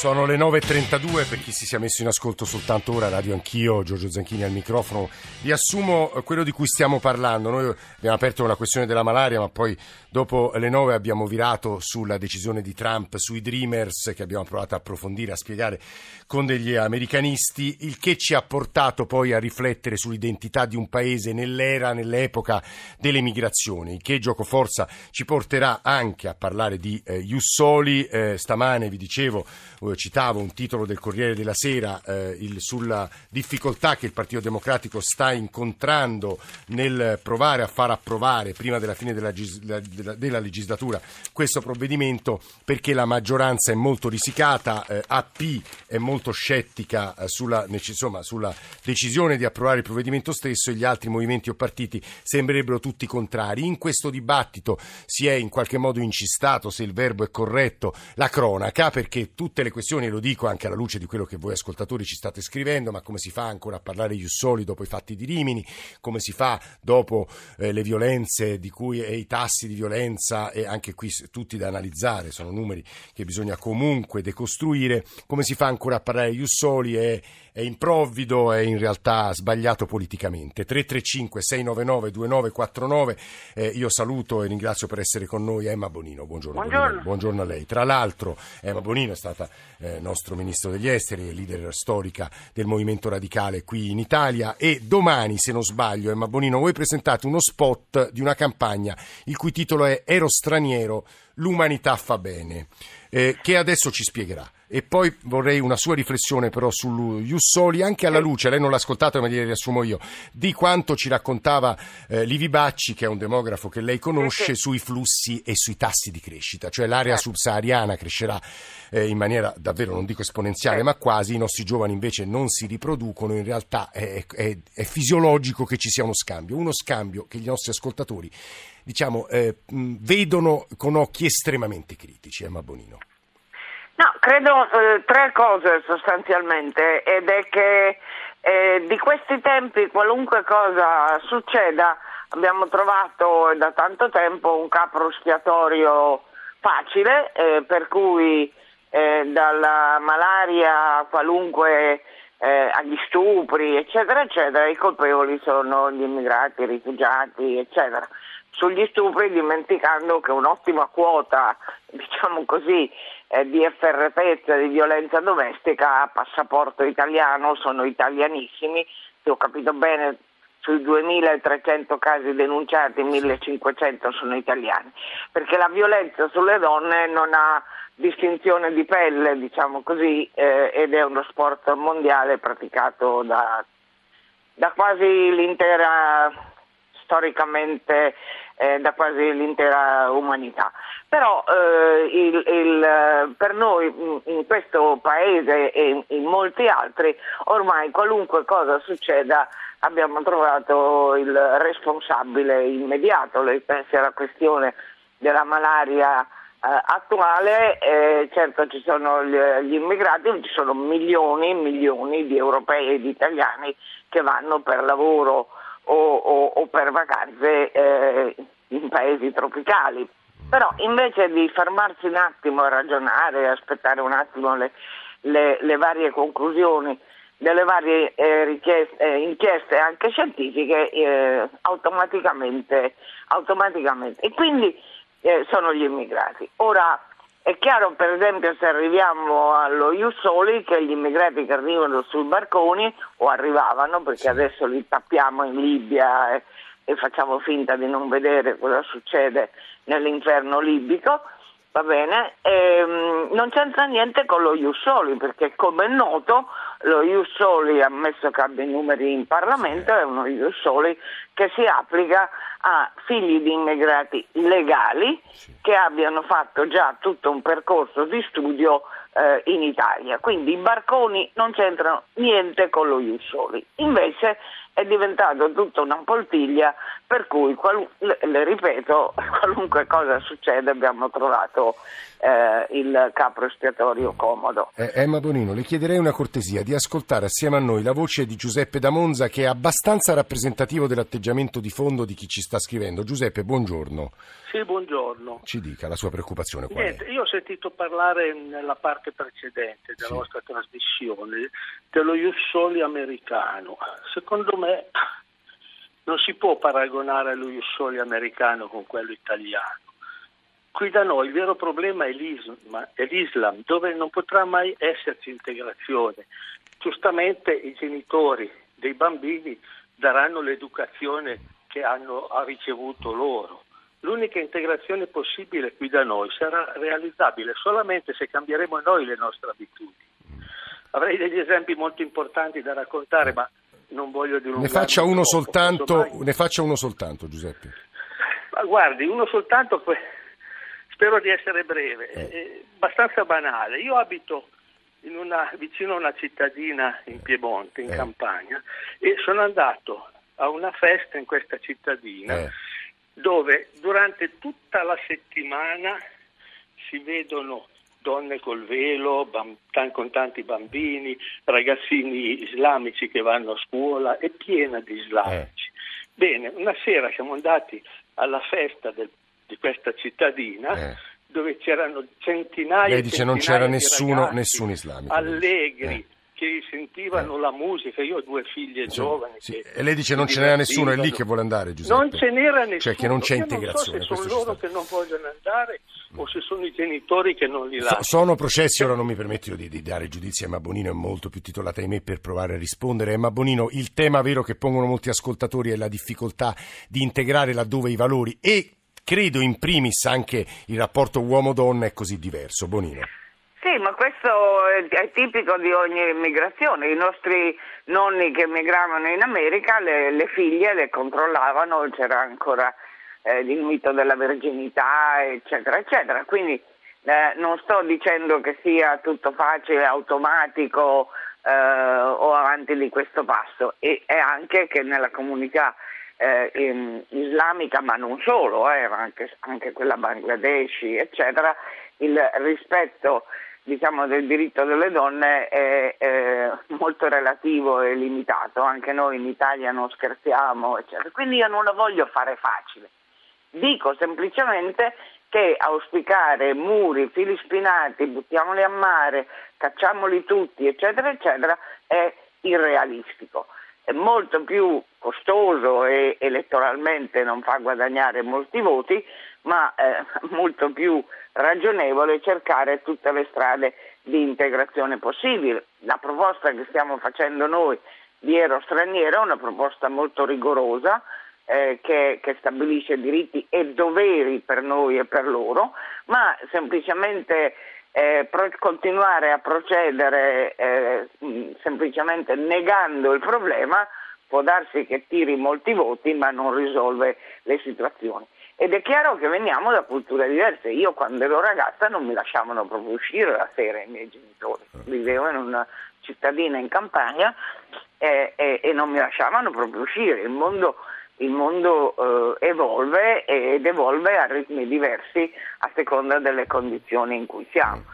Sono le 9.32 per chi si sia messo in ascolto soltanto ora, Radio Anch'io, Giorgio Zanchini al microfono. Riassumo eh, quello di cui stiamo parlando. Noi abbiamo aperto la questione della malaria, ma poi dopo le 9 abbiamo virato sulla decisione di Trump sui Dreamers che abbiamo provato a approfondire, a spiegare con degli americanisti, il che ci ha portato poi a riflettere sull'identità di un paese nell'era, nell'epoca delle migrazioni, il che gioco forza ci porterà anche a parlare di eh, Jussoli. Eh, stamane vi dicevo citavo un titolo del Corriere della Sera eh, il, sulla difficoltà che il Partito Democratico sta incontrando nel provare a far approvare prima della fine della, della, della legislatura questo provvedimento perché la maggioranza è molto risicata, eh, AP è molto scettica eh, sulla, insomma, sulla decisione di approvare il provvedimento stesso e gli altri movimenti o partiti sembrerebbero tutti contrari. In questo dibattito si è in qualche modo incistato, se il verbo è corretto, la cronaca perché tutte le questioni questioni, lo dico anche alla luce di quello che voi ascoltatori ci state scrivendo, ma come si fa ancora a parlare di Jussoli dopo i fatti di Rimini, come si fa dopo eh, le violenze di cui, e i tassi di violenza, e anche qui tutti da analizzare, sono numeri che bisogna comunque decostruire, come si fa ancora a parlare di Jussoli e è improvvido, è in realtà sbagliato politicamente. 335 699 2949, eh, io saluto e ringrazio per essere con noi Emma Bonino. Buongiorno, Buongiorno. Buongiorno a lei. Tra l'altro Emma Bonino è stata eh, nostro ministro degli esteri, leader storica del movimento radicale qui in Italia e domani, se non sbaglio, Emma Bonino, voi presentate uno spot di una campagna il cui titolo è Ero straniero, l'umanità fa bene, eh, che adesso ci spiegherà. E poi vorrei una sua riflessione però su Jussoli, anche alla luce, lei non l'ha ascoltato ma gliela riassumo io, di quanto ci raccontava eh, Livi Bacci, che è un demografo che lei conosce, sui flussi e sui tassi di crescita, cioè l'area certo. subsahariana crescerà eh, in maniera davvero, non dico esponenziale, ma quasi, i nostri giovani invece non si riproducono, in realtà è, è, è fisiologico che ci sia uno scambio, uno scambio che gli nostri ascoltatori diciamo, eh, vedono con occhi estremamente critici, Emma Bonino. No, credo eh, tre cose sostanzialmente ed è che eh, di questi tempi qualunque cosa succeda abbiamo trovato da tanto tempo un capro espiatorio facile eh, per cui eh, dalla malaria a qualunque eh, agli stupri eccetera eccetera i colpevoli sono gli immigrati, i rifugiati eccetera. Sugli stupri dimenticando che un'ottima quota diciamo così di efferretezza, di violenza domestica a passaporto italiano, sono italianissimi, se ho capito bene sui 2300 casi denunciati 1500 sono italiani, perché la violenza sulle donne non ha distinzione di pelle, diciamo così, eh, ed è uno sport mondiale praticato da, da quasi l'intera storicamente eh, da quasi l'intera umanità. Però eh, il, il, per noi in questo paese e in molti altri ormai qualunque cosa succeda abbiamo trovato il responsabile immediato, lei pensi alla questione della malaria eh, attuale, eh, certo ci sono gli, gli immigrati, ci sono milioni e milioni di europei e di italiani che vanno per lavoro o, o, o per vacanze eh, in paesi tropicali. Però invece di fermarsi un attimo a ragionare, aspettare un attimo le, le, le varie conclusioni delle varie eh, eh, inchieste anche scientifiche, eh, automaticamente, automaticamente. E quindi eh, sono gli immigrati. Ora, è chiaro, per esempio, se arriviamo allo Iussoli, che gli immigrati che arrivano sui barconi, o arrivavano, perché adesso li tappiamo in Libia e, e facciamo finta di non vedere cosa succede nell'inferno libico, va bene, ehm, non c'entra niente con lo Iussoli, perché come è noto lo Iussoli, ammesso che abbia i numeri in Parlamento, è uno Iussoli che si applica a figli di immigrati legali che abbiano fatto già tutto un percorso di studio eh, in Italia. Quindi i barconi non c'entrano niente con lo Iussoli. Invece è diventato tutta una poltiglia per cui, qual- le, le, ripeto, qualunque cosa succede abbiamo trovato eh, il capro espiatorio comodo. Eh, Emma Bonino, le chiederei una cortesia di ascoltare assieme a noi la voce di Giuseppe da Monza che è abbastanza rappresentativo dell'atteggiamento di fondo di chi ci sta scrivendo. Giuseppe, buongiorno. Sì, buongiorno. Ci dica la sua preoccupazione qual Niente, è? io ho sentito parlare nella parte precedente della Sì. vostra trasmissione dello Jussoli americano. Secondo me non si può paragonare lo Jussoli americano con quello italiano. Qui da noi il vero problema è l'Islam, è l'Islam, dove non potrà mai esserci integrazione. Giustamente i genitori dei bambini daranno l'educazione che hanno ha ricevuto loro. L'unica integrazione possibile qui da noi sarà realizzabile solamente se cambieremo noi le nostre abitudini. Avrei degli esempi molto importanti da raccontare, ma non voglio dilungarmi. Ne faccia uno soltanto, ne faccia uno soltanto, Giuseppe. ma guardi, uno soltanto, spero di essere breve, Eh. abbastanza banale. Io abito in una- vicino a una cittadina in Piemonte, in Eh. Campania, e sono andato a una festa in questa cittadina Eh. dove durante tutta la settimana si vedono donne col velo, bam- tan- con tanti bambini, ragazzini islamici che vanno a scuola, è piena di islamici. Bene, una sera siamo andati alla festa del- di questa cittadina Eh. dove c'erano centinaia Lei e dice non c'era di nessuno- nessun islamico. allegri Eh. Che sentivano la musica. Io ho due figlie Insomma, giovani. sì. E lei dice non ce n'era nessuno, è lì che vuole andare, Giuseppe. Non ce n'era nessuno. Cioè che non c'è Io integrazione. Non so se sono loro che non vogliono andare o se sono i genitori che non li lasciano. sono processi, ora non mi permetto di, di dare giudizi a Emma Bonino, è molto più titolata di me per provare a rispondere. Emma Bonino, il tema vero che pongono molti ascoltatori è la difficoltà di integrare laddove i valori e credo in primis anche il rapporto uomo-donna è così diverso. Bonino. Sì, ma questo è, tipico di ogni immigrazione. I nostri nonni che emigravano in America, le, le figlie le controllavano, c'era ancora eh, il mito della verginità, eccetera, eccetera. Quindi eh, non sto dicendo che sia tutto facile, automatico eh, o avanti di questo passo. E è anche che nella comunità eh, em, islamica, ma non solo, eh, anche, anche quella bangladeshi, eccetera, il rispetto diciamo, del diritto delle donne è, è molto relativo e limitato, anche noi in Italia non scherziamo, eccetera. Quindi io non la voglio fare facile. Dico semplicemente che auspicare muri, fili spinati, buttiamoli a mare, cacciamoli tutti, eccetera, eccetera, è irrealistico. È molto più costoso e elettoralmente non fa guadagnare molti voti, ma eh, molto più ragionevole cercare tutte le strade di integrazione possibile. La proposta che stiamo facendo noi di Ero Straniero è una proposta molto rigorosa eh, che, che stabilisce diritti e doveri per noi e per loro, ma semplicemente eh, pro- continuare a procedere eh, semplicemente negando il problema può darsi che tiri molti voti ma non risolve le situazioni. Ed è chiaro che veniamo da culture diverse. Io quando ero ragazza non mi lasciavano proprio uscire la sera i miei genitori. Vivevo in una cittadina in campagna eh, e, e non mi lasciavano proprio uscire. Il mondo, il mondo eh, evolve ed evolve a ritmi diversi a seconda delle condizioni in cui siamo.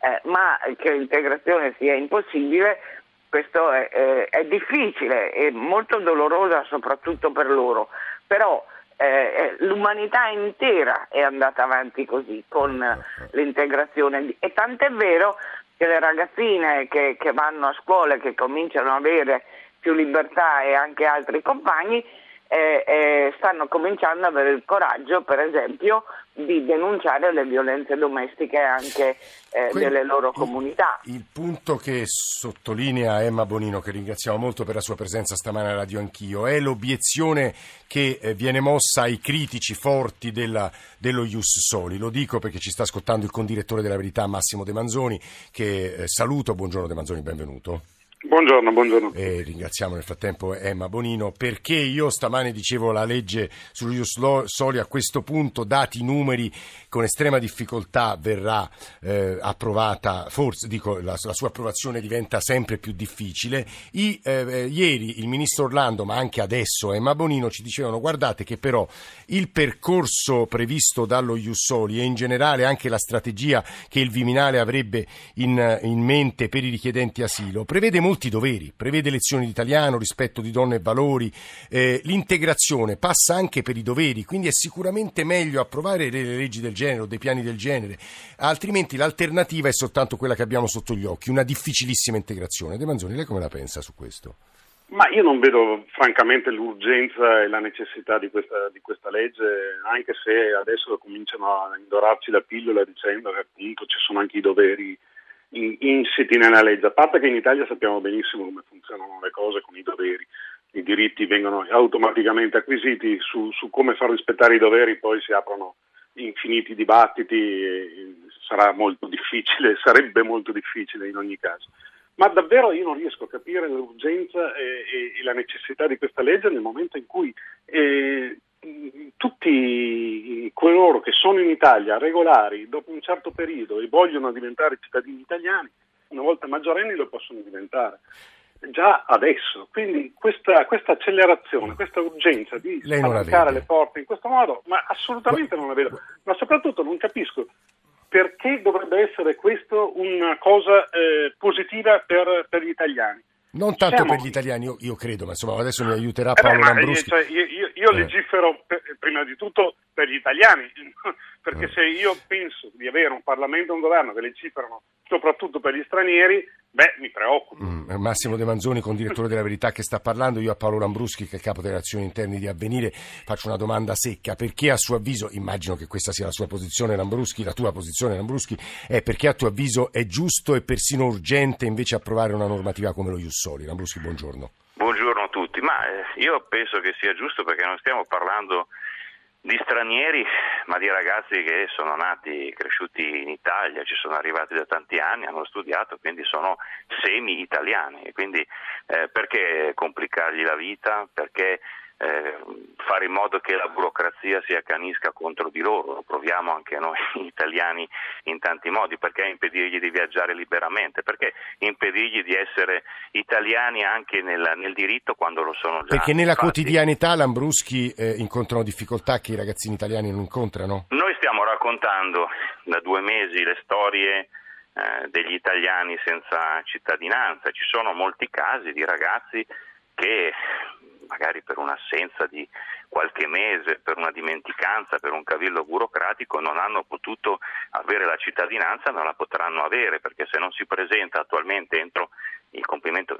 Eh, ma che l'integrazione sia impossibile, questo è, è, è difficile e molto dolorosa soprattutto per loro. Però eh, l'umanità intera è andata avanti così con l'integrazione e tant'è vero che le ragazzine che, che vanno a scuola e che cominciano ad avere più libertà e anche altri compagni eh, eh, stanno cominciando ad avere il coraggio, per esempio, di denunciare le violenze domestiche anche eh, Quindi, delle loro il- comunità. Il, punto che sottolinea Emma Bonino, che ringraziamo molto per la sua presenza stamane a Radio Anch'io, è l'obiezione che eh, viene mossa ai critici forti della- dello Ius Soli. Lo dico perché ci sta ascoltando il condirettore della Verità, Massimo De Manzoni, che eh, saluto. Buongiorno De Manzoni, benvenuto. Buongiorno, buongiorno. Eh, ringraziamo nel frattempo Emma Bonino perché io stamane dicevo la legge sullo Soli a questo punto, dati i numeri, con estrema difficoltà verrà eh, approvata, forse dico la, la, sua approvazione diventa sempre più difficile. I, eh, ieri il ministro Orlando, ma anche adesso Emma Bonino ci dicevano guardate che però il percorso previsto dallo Jussoli e in generale anche la strategia che il Viminale avrebbe in, in mente per i richiedenti asilo prevede molti molti doveri, prevede lezioni di italiano, rispetto di donne e valori, eh, l'integrazione passa anche per i doveri, quindi è sicuramente meglio approvare le leggi del genere o dei piani del genere, altrimenti l'alternativa è soltanto quella che abbiamo sotto gli occhi, una difficilissima integrazione. De Manzoni, lei come la pensa su questo? Ma io non vedo francamente l'urgenza e la necessità di questa, di questa, legge, anche se adesso cominciano a indorarci la pillola dicendo che appunto ci sono anche i doveri insiti nella legge, a parte che in Italia sappiamo benissimo come funzionano le cose con i doveri, i diritti vengono automaticamente acquisiti, su, su come far rispettare i doveri poi si aprono infiniti dibattiti, sarà molto difficile, sarebbe molto difficile in ogni caso. Ma davvero io non riesco a capire l'urgenza e, e, e la necessità di questa legge nel momento in cui eh, tutti coloro che sono in Italia regolari dopo un certo periodo e vogliono diventare cittadini italiani, una volta maggiorenni lo possono diventare già adesso. Quindi questa, questa accelerazione, questa urgenza di spalancare le porte in questo modo, ma assolutamente non la vedo. Ma soprattutto non capisco perché dovrebbe essere questo una cosa eh, positiva per, per gli italiani. Non tanto Siamo... per gli italiani, io, io, credo, ma insomma adesso mi aiuterà Paolo eh beh, Lambruschi. Cioè, io, io, io eh. legifero per, prima di tutto per gli italiani, perché eh. se io penso di avere un Parlamento e un governo che legiferano soprattutto per gli stranieri, beh, mi preoccupa. Mm, Massimo De Manzoni, con direttore della Verità, che sta parlando. Io a Paolo Lambruschi, che è capo delle azioni interne di Avvenire, faccio una domanda secca. Perché a suo avviso, immagino che questa sia la sua posizione, Lambruschi, la tua posizione, Lambruschi, è perché a tuo avviso è giusto e persino urgente invece approvare una normativa come lo Jussoli? Lambruschi, buongiorno. Buongiorno a tutti. Ma eh, io penso che sia giusto perché non stiamo parlando di stranieri, ma di ragazzi che sono nati, cresciuti in Italia, ci sono arrivati da tanti anni, hanno studiato, quindi sono semi-italiani. Quindi eh, perché complicargli la vita? Perché eh, fare in modo che la burocrazia si accanisca contro di loro, lo proviamo anche noi italiani in tanti modi, perché impedirgli di viaggiare liberamente, perché impedirgli di essere italiani anche nel, nel diritto quando lo sono già. Perché nella Infatti, quotidianità Lambruschi eh, incontrano difficoltà che i ragazzini italiani non incontrano? Noi stiamo raccontando da due mesi le storie eh, degli italiani senza cittadinanza, ci sono molti casi di ragazzi che magari per un'assenza di qualche mese, per una dimenticanza, per un cavillo burocratico, non hanno potuto avere la cittadinanza, non la potranno avere perché se non si presenta attualmente entro il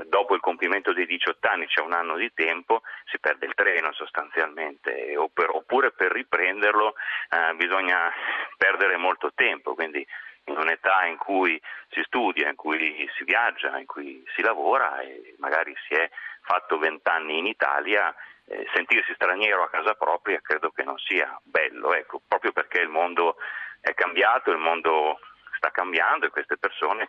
dopo il compimento dei 18 anni c'è un anno di tempo, si perde il treno sostanzialmente, oppure per riprenderlo eh, bisogna perdere molto tempo, quindi in un'età in cui si studia, in cui si viaggia, in cui si lavora e magari si è fatto vent'anni in Italia, eh, sentirsi straniero a casa propria credo che non sia bello, ecco, proprio perché il mondo è cambiato, il mondo sta cambiando e queste persone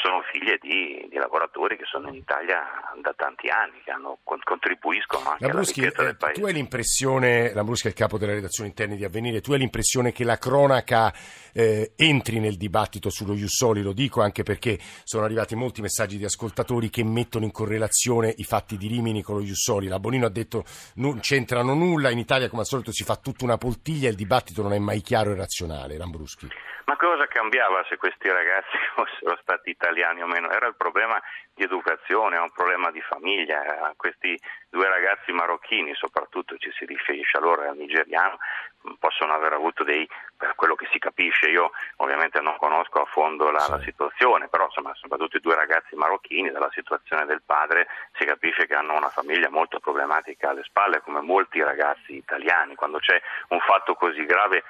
sono figlie di, di, lavoratori che sono in Italia da tanti anni, che hanno, contribuiscono anche Lambruschi, alla ricchezza del eh, paese. Tu hai l'impressione, Lambruschi è il capo della redazione interna di Avvenire, tu hai l'impressione che la cronaca eh, entri nel dibattito sullo Jussoli, lo dico anche perché sono arrivati molti messaggi di ascoltatori che mettono in correlazione i fatti di Rimini con lo Jussoli. La Bonino ha detto non c'entrano nulla, in Italia come al solito si fa tutta una poltiglia e il dibattito non è mai chiaro e razionale. Lambruschi. Ma cosa cambiava se questi ragazzi fossero stati italiani o meno? Era il problema di educazione, è un problema di famiglia. Questi due ragazzi marocchini, soprattutto ci si riferisce a loro e al nigeriano, possono aver avuto dei, per quello che si capisce, io ovviamente non conosco a fondo la, sì. la situazione, però insomma soprattutto i due ragazzi marocchini, dalla situazione del padre si capisce che hanno una famiglia molto problematica alle spalle, come molti ragazzi italiani. Quando c'è un fatto così grave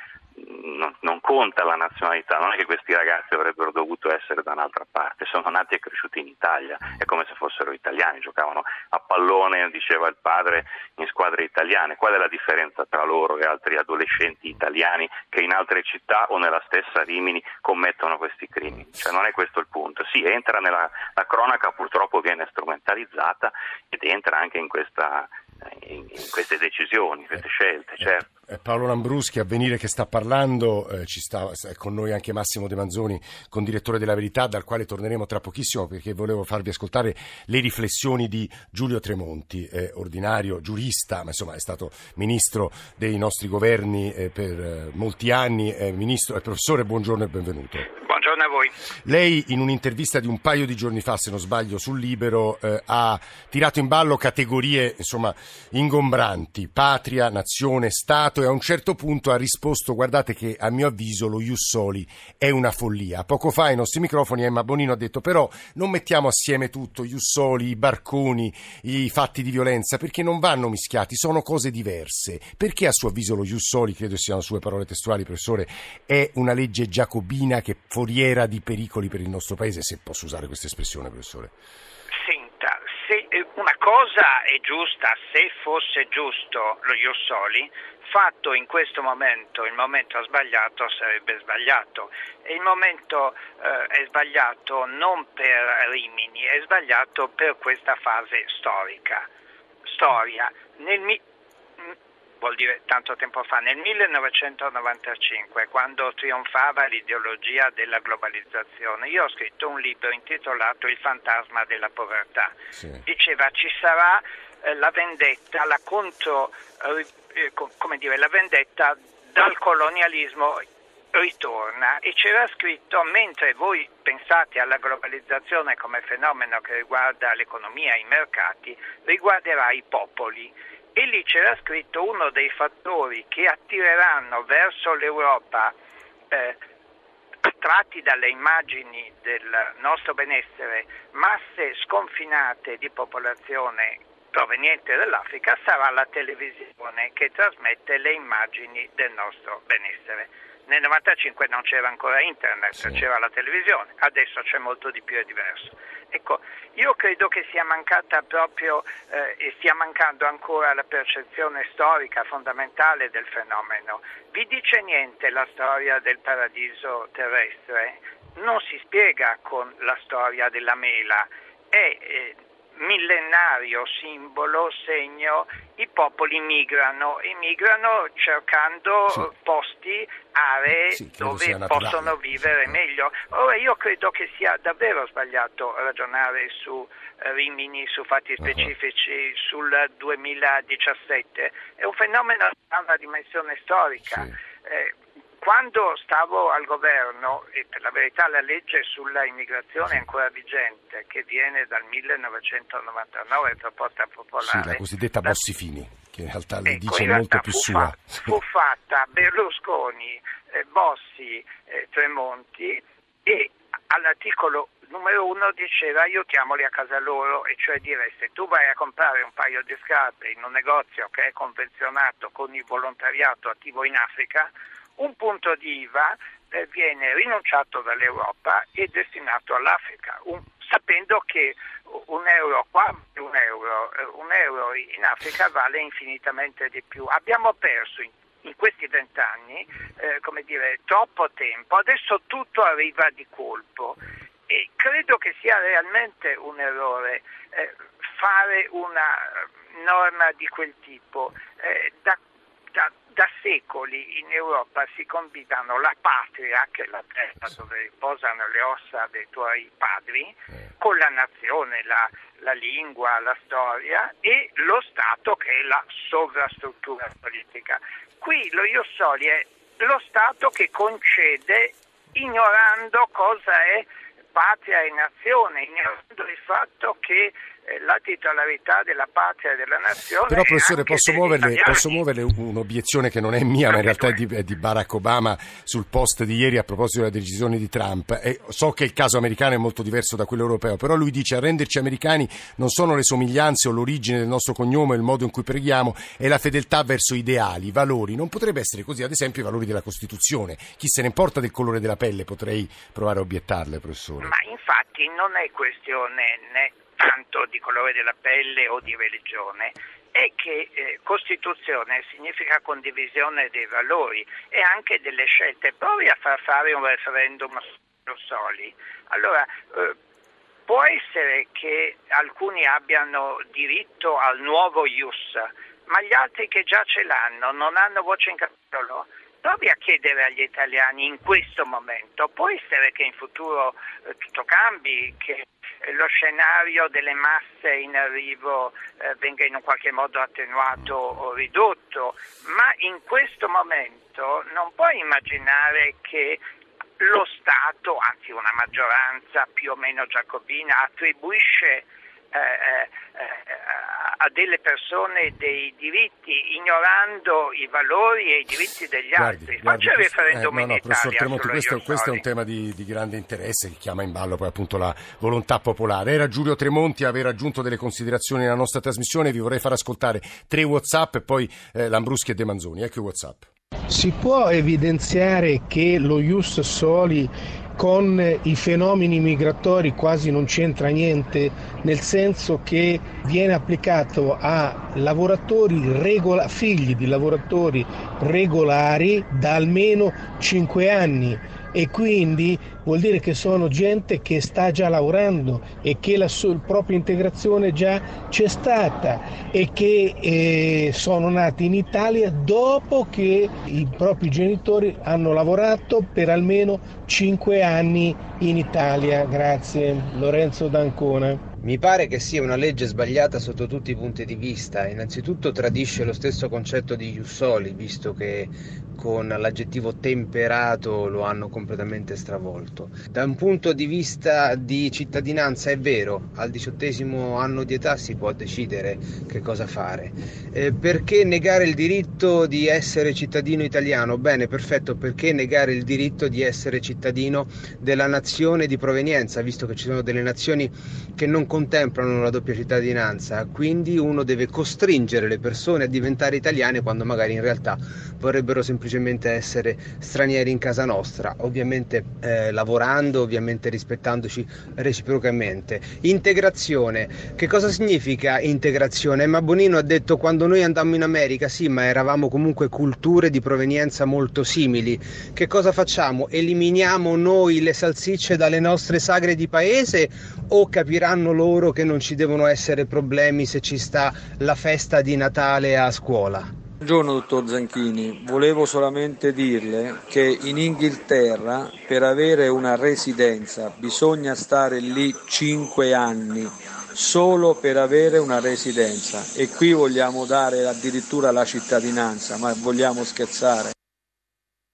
non, non, conta la nazionalità, non è che questi ragazzi avrebbero dovuto essere da un'altra parte, sono nati e cresciuti in Italia, è come se fossero italiani, giocavano a pallone, diceva il padre, in squadre italiane. Qual è la differenza tra loro e altri adolescenti italiani che in altre città o nella stessa Rimini commettono questi crimini? Cioè non è questo il punto. Sì, entra nella la cronaca, purtroppo viene strumentalizzata ed entra anche in questa in, queste decisioni, queste scelte, certo. Paolo Lambruschi, a venire che sta parlando, eh, ci sta è con noi anche Massimo De Manzoni, condirettore della Verità, dal quale torneremo tra pochissimo perché volevo farvi ascoltare le riflessioni di Giulio Tremonti, eh, ordinario giurista, ma insomma è stato ministro dei nostri governi eh, per eh, molti anni. ministro, professore, buongiorno e benvenuto. Voi. Lei in un'intervista di un paio di giorni fa, se non sbaglio, sul Libero, eh, ha tirato in ballo categorie insomma, ingombranti, patria, nazione, Stato e a un certo punto ha risposto guardate che a mio avviso lo Ius è una follia. Poco fa ai nostri microfoni Emma Bonino ha detto però non mettiamo assieme tutto, Ius Soli, i barconi, i fatti di violenza, perché non vanno mischiati, sono cose diverse. Perché a suo avviso lo Ius credo siano sue parole testuali professore, è una legge giacobina che foriera di pericoli per il nostro paese, se posso usare questa espressione, professore. Senta, se eh, una cosa è giusta, se fosse giusto lo Ius Soli, fatto in questo momento, il momento sbagliato sarebbe sbagliato e il momento eh, è sbagliato non per Rimini, è sbagliato per questa fase storica. Storia. Nel, vuol dire tanto tempo fa, nel 1995, quando trionfava l'ideologia della globalizzazione, io ho scritto un libro intitolato Il fantasma della povertà. Sì. Diceva ci sarà eh, la vendetta, la contro, eh, eh come dire, la vendetta dal colonialismo ritorna e c'era scritto mentre voi pensate alla globalizzazione come fenomeno che riguarda l'economia e i mercati, riguarderà i popoli e lì c'era scritto uno dei fattori che attireranno verso l'Europa eh, attratti dalle immagini del nostro benessere masse sconfinate di popolazione proveniente dall'Africa sarà la televisione che trasmette le immagini del nostro benessere. Nel 95 non c'era ancora internet, sì. c'era la televisione, adesso c'è molto di più, è diverso. Ecco, io credo che sia mancata proprio eh, e stia mancando ancora la percezione storica fondamentale del fenomeno. Vi dice niente la storia del paradiso terrestre? Non si spiega con la storia della mela. È eh, millenario simbolo, segno, i popoli migrano e migrano cercando sì. posti, aree sì, dove possono vivere eh. meglio. Ora io credo che sia davvero sbagliato ragionare su eh, Rimini, su fatti specifici, uh-huh. sul 2017, è un fenomeno che ha una dimensione storica. Sì. Eh, quando stavo al governo, e per la verità la legge sulla immigrazione è ancora vigente, che viene dal 1999, proposta popolare. Sì, la cosiddetta Bossi-Fini, che in realtà le ecco, dice molto più sua. Fa, fu fatta Berlusconi, eh, Bossi, eh, Tremonti e all'articolo numero uno diceva aiutiamoli a casa loro, e cioè dire se tu vai a comprare un paio di scarpe in un negozio che è convenzionato con il volontariato attivo in Africa, un punto di IVA eh, viene rinunciato dall'Europa e destinato all'Africa, un, sapendo che un euro qua, un euro, eh, un euro in Africa vale infinitamente di più. Abbiamo perso in, in questi vent'anni eh, troppo tempo, adesso tutto arriva di colpo e credo che sia realmente un errore eh, fare una norma di quel tipo. Eh, da, da, secoli in Europa si combinano la patria, che è la terra dove riposano le ossa dei tuoi padri, eh. con la nazione, la, la lingua, la storia e lo Stato che è la sovrastruttura politica. Qui lo Ius Soli è lo Stato che concede ignorando cosa è patria e nazione, ignorando il fatto che la titolarità della patria e della nazione. Però professore posso muoverle, posso muoverle, un'obiezione che non è mia ma in realtà è di, è di, Barack Obama sul post di ieri a proposito della decisione di Trump. E so che il caso americano è molto diverso da quello europeo, però lui dice a renderci americani non sono le somiglianze o l'origine del nostro cognome, il modo in cui preghiamo, è la fedeltà verso ideali, valori. Non potrebbe essere così, ad esempio, i valori della Costituzione. Chi se ne importa del colore della pelle, potrei provare a obiettarle, professore. Ma infatti non è questione né tanto di colore della pelle o di religione, è che eh, Costituzione significa condivisione dei valori e anche delle scelte. Provi a far fare un referendum soli. Allora, eh, può essere che alcuni abbiano diritto al nuovo IUS, ma gli altri che già ce l'hanno non hanno voce in capitolo? Provi a chiedere agli italiani in questo momento, può essere che in futuro eh, tutto cambi, che lo scenario delle masse in arrivo eh, venga in un qualche modo attenuato o ridotto, ma in questo momento non puoi immaginare che lo Stato, anzi una maggioranza più o meno giacobina, attribuisce eh, eh, a delle persone dei diritti ignorando i valori e i diritti degli guardi, altri. Guardi, Faccia il referendum eh, no, no, in Italia Tremonti, questo, questo, è un tema di, di, grande interesse che chiama in ballo poi appunto la volontà popolare. Era Giulio Tremonti a aver aggiunto delle considerazioni nella nostra trasmissione, vi vorrei far ascoltare tre Whatsapp e poi eh, Lambruschi e De Manzoni. Ecco i Whatsapp. Si può evidenziare che lo Ius Soli con i fenomeni migratori quasi non c'entra niente, nel senso che viene applicato a lavoratori regola, figli di lavoratori regolari da almeno 5 anni e quindi vuol dire che sono gente che sta già lavorando e che la sua propria integrazione già c'è stata e che eh, sono nati in Italia dopo che i propri genitori hanno lavorato per almeno 5 anni in Italia. Grazie. Lorenzo D'Ancona. Mi pare che sia una legge sbagliata sotto tutti i punti di vista. Innanzitutto tradisce lo stesso concetto di Jussoli, visto che con l'aggettivo temperato lo hanno completamente stravolto. Da un punto di vista di cittadinanza è vero, al diciottesimo anno di età si può decidere che cosa fare. Eh, perché negare il diritto di essere cittadino italiano? Bene, perfetto, perché negare il diritto di essere cittadino della nazione di provenienza, visto che ci sono delle nazioni che non contemplano la doppia cittadinanza, quindi uno deve costringere le persone a diventare italiane quando magari in realtà vorrebbero semplicemente essere stranieri in casa nostra, ovviamente eh, lavorando, ovviamente rispettandoci reciprocamente. Integrazione, che cosa significa integrazione? Ma Bonino ha detto quando noi andammo in America, sì, ma eravamo comunque culture di provenienza molto simili. Che cosa facciamo? Eliminiamo noi le salsicce dalle nostre sagre di paese o capiranno loro che non ci devono essere problemi se ci sta la festa di Natale a scuola. Buongiorno dottor Zanchini, volevo solamente dirle che in Inghilterra per avere una residenza bisogna stare lì 5 anni solo per avere una residenza. E qui vogliamo dare addirittura la cittadinanza, ma vogliamo scherzare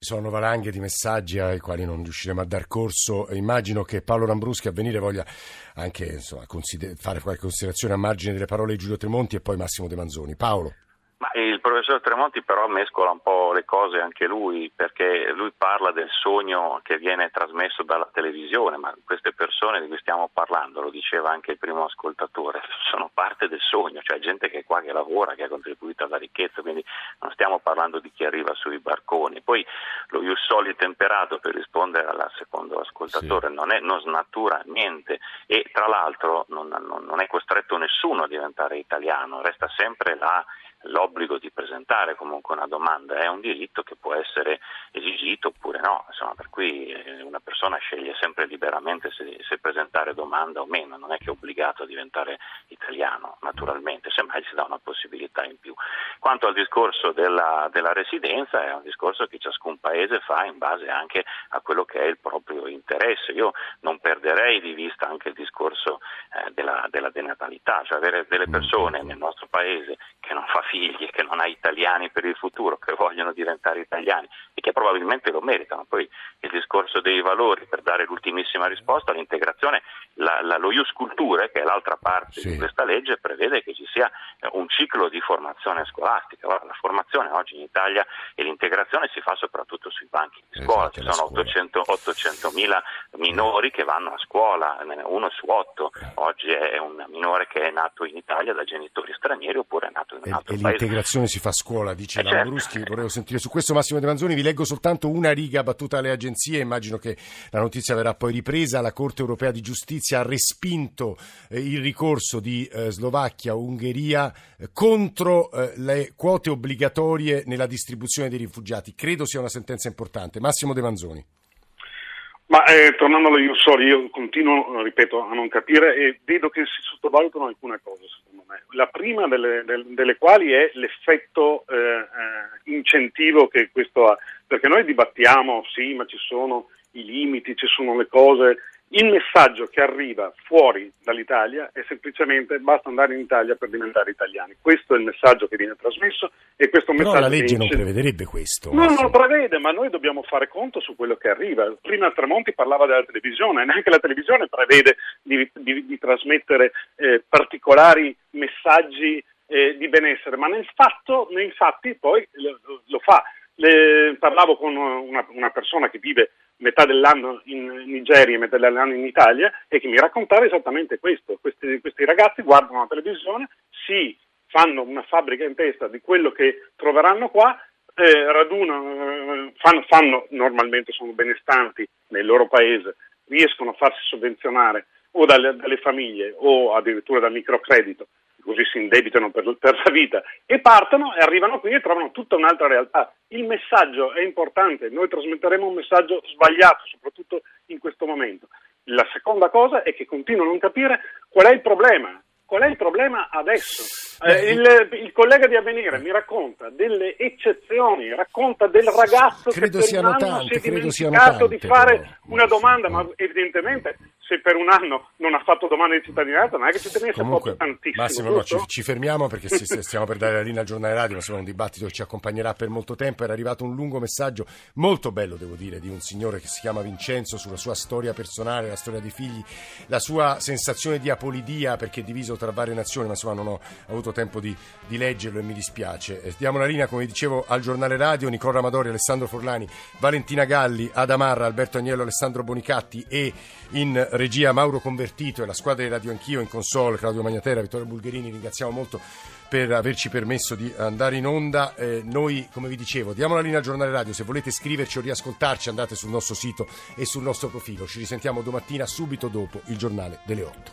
sono valanghe di messaggi ai quali non riusciremo a dar corso. Immagino che Paolo Lambruschi a venire voglia anche insomma, consider- fare qualche considerazione a margine delle parole di Giulio Tremonti e poi Massimo De Manzoni. Paolo. Ma il professor Tremonti però mescola un po' le cose anche lui, perché lui parla del sogno che viene trasmesso dalla televisione, ma queste persone di cui stiamo parlando, lo diceva anche il primo ascoltatore, sono parte del sogno, cioè gente che è qua, che lavora, che ha contribuito alla ricchezza, quindi non stiamo parlando di chi arriva sui barconi. Poi lo ius soli temperato, per rispondere al secondo ascoltatore, sì. non, è, non, snatura niente e tra l'altro non, non, non è costretto nessuno a diventare italiano, resta sempre la l'obbligo di presentare comunque una domanda è un diritto che può essere esigito oppure no, insomma, per cui eh, una persona sceglie sempre liberamente se, se, presentare domanda o meno, non è che è obbligato a diventare italiano, naturalmente, semmai si dà una possibilità in più. Quanto al discorso della, della residenza, è un discorso che ciascun paese fa in base anche a quello che è il proprio interesse. Io non perderei di vista anche il discorso eh, della, della denatalità, cioè avere delle persone nel nostro paese che non fa figli, che non ha italiani per il futuro, che vogliono diventare italiani e che probabilmente lo meritano. Poi il discorso dei valori per dare l'ultimissima risposta all'integrazione, la, la, lo Ius Culture, che è l'altra parte sì. di questa legge, prevede che ci sia eh, un ciclo di formazione scolastica. la formazione oggi in Italia e l'integrazione si fa soprattutto sui banchi di scuola, esatto, ci sono 800, 800 mila minori che vanno a scuola, uno su otto oggi è un minore che è nato in Italia da genitori stranieri oppure è nato in un altro e, paese. E l'integrazione si fa a scuola, dice eh Lambruschi, certo. volevo sentire su questo Massimo De Manzoni, vi leggo soltanto una riga battuta alle agenzie, immagino che la notizia verrà poi ripresa, la Corte europea di giustizia ha respinto eh, il ricorso di eh, Slovacchia, Ungheria eh, contro eh, le quote obbligatorie nella distribuzione dei rifugiati, credo sia una sentenza importante. Massimo De Manzoni. Ma eh, tornando allo Iussoli, io continuo, ripeto, a non capire e vedo che si sottovalutano alcune cose, secondo me. La prima delle, delle, delle quali è l'effetto eh, eh, incentivo che questo ha, perché noi dibattiamo, sì, ma ci sono i limiti, ci sono le cose il messaggio che arriva fuori dall'Italia è semplicemente basta andare in Italia per diventare italiani. Questo è il messaggio che viene trasmesso e questo Però messaggio la legge non prevederebbe questo. No, non lo prevede, ma noi dobbiamo fare conto su quello che arriva. Prima Tremonti parlava della televisione, neanche la televisione prevede di, di, di trasmettere eh, particolari messaggi eh, di benessere, ma nel fatto, nei fatti poi lo, lo fa. Le, parlavo con una, una persona che vive metà dell'anno in Nigeria e metà dell'anno in Italia e che mi raccontava esattamente questo. Questi, questi ragazzi guardano la televisione, si fanno una fabbrica in testa di quello che troveranno qua, eh, radunano, fanno, fanno, normalmente sono benestanti nel loro paese, riescono a farsi sovvenzionare o dalle, dalle famiglie o addirittura dal microcredito così si indebitano per, per, la vita, e partono e arrivano qui e trovano tutta un'altra realtà. Il messaggio è importante, noi trasmetteremo un messaggio sbagliato, soprattutto in questo momento. La seconda cosa è che continuo a non capire qual è il problema. Qual è il problema adesso? Eh, il, il, collega di Avvenire mi racconta delle eccezioni, racconta del ragazzo credo che per un anno tante, si è dimenticato di fare però. una domanda, ma evidentemente se per un anno non ha fatto domanda di cittadinanza non è che ci tenesse Comunque, proprio tantissimo. Massimo, no, ci, ci, fermiamo perché stiamo per dare la linea al giornale radio, ma sarà un dibattito che ci accompagnerà per molto tempo. Era arrivato un lungo messaggio molto bello, devo dire, di un signore che si chiama Vincenzo sulla sua storia personale, la storia dei figli, la sua sensazione di apolidia perché è diviso tra varie nazioni, ma insomma non ho avuto tempo di, di leggerlo e mi dispiace. Eh, diamo la linea, come dicevo, al giornale radio, Nicola Amadori, Alessandro Forlani, Valentina Galli, Adamarra, Alberto Agnello, Alessandro Bonicatti e in regia Mauro Convertito e la squadra di Radio Anch'io in console, Claudio Magnatera, Vittorio Bulgherini, ringraziamo molto per averci permesso di andare in onda. Eh, noi, come vi dicevo, diamo la linea al giornale radio. Se volete scriverci o riascoltarci, andate sul nostro sito e sul nostro profilo. Ci risentiamo domattina, subito dopo il giornale delle 8.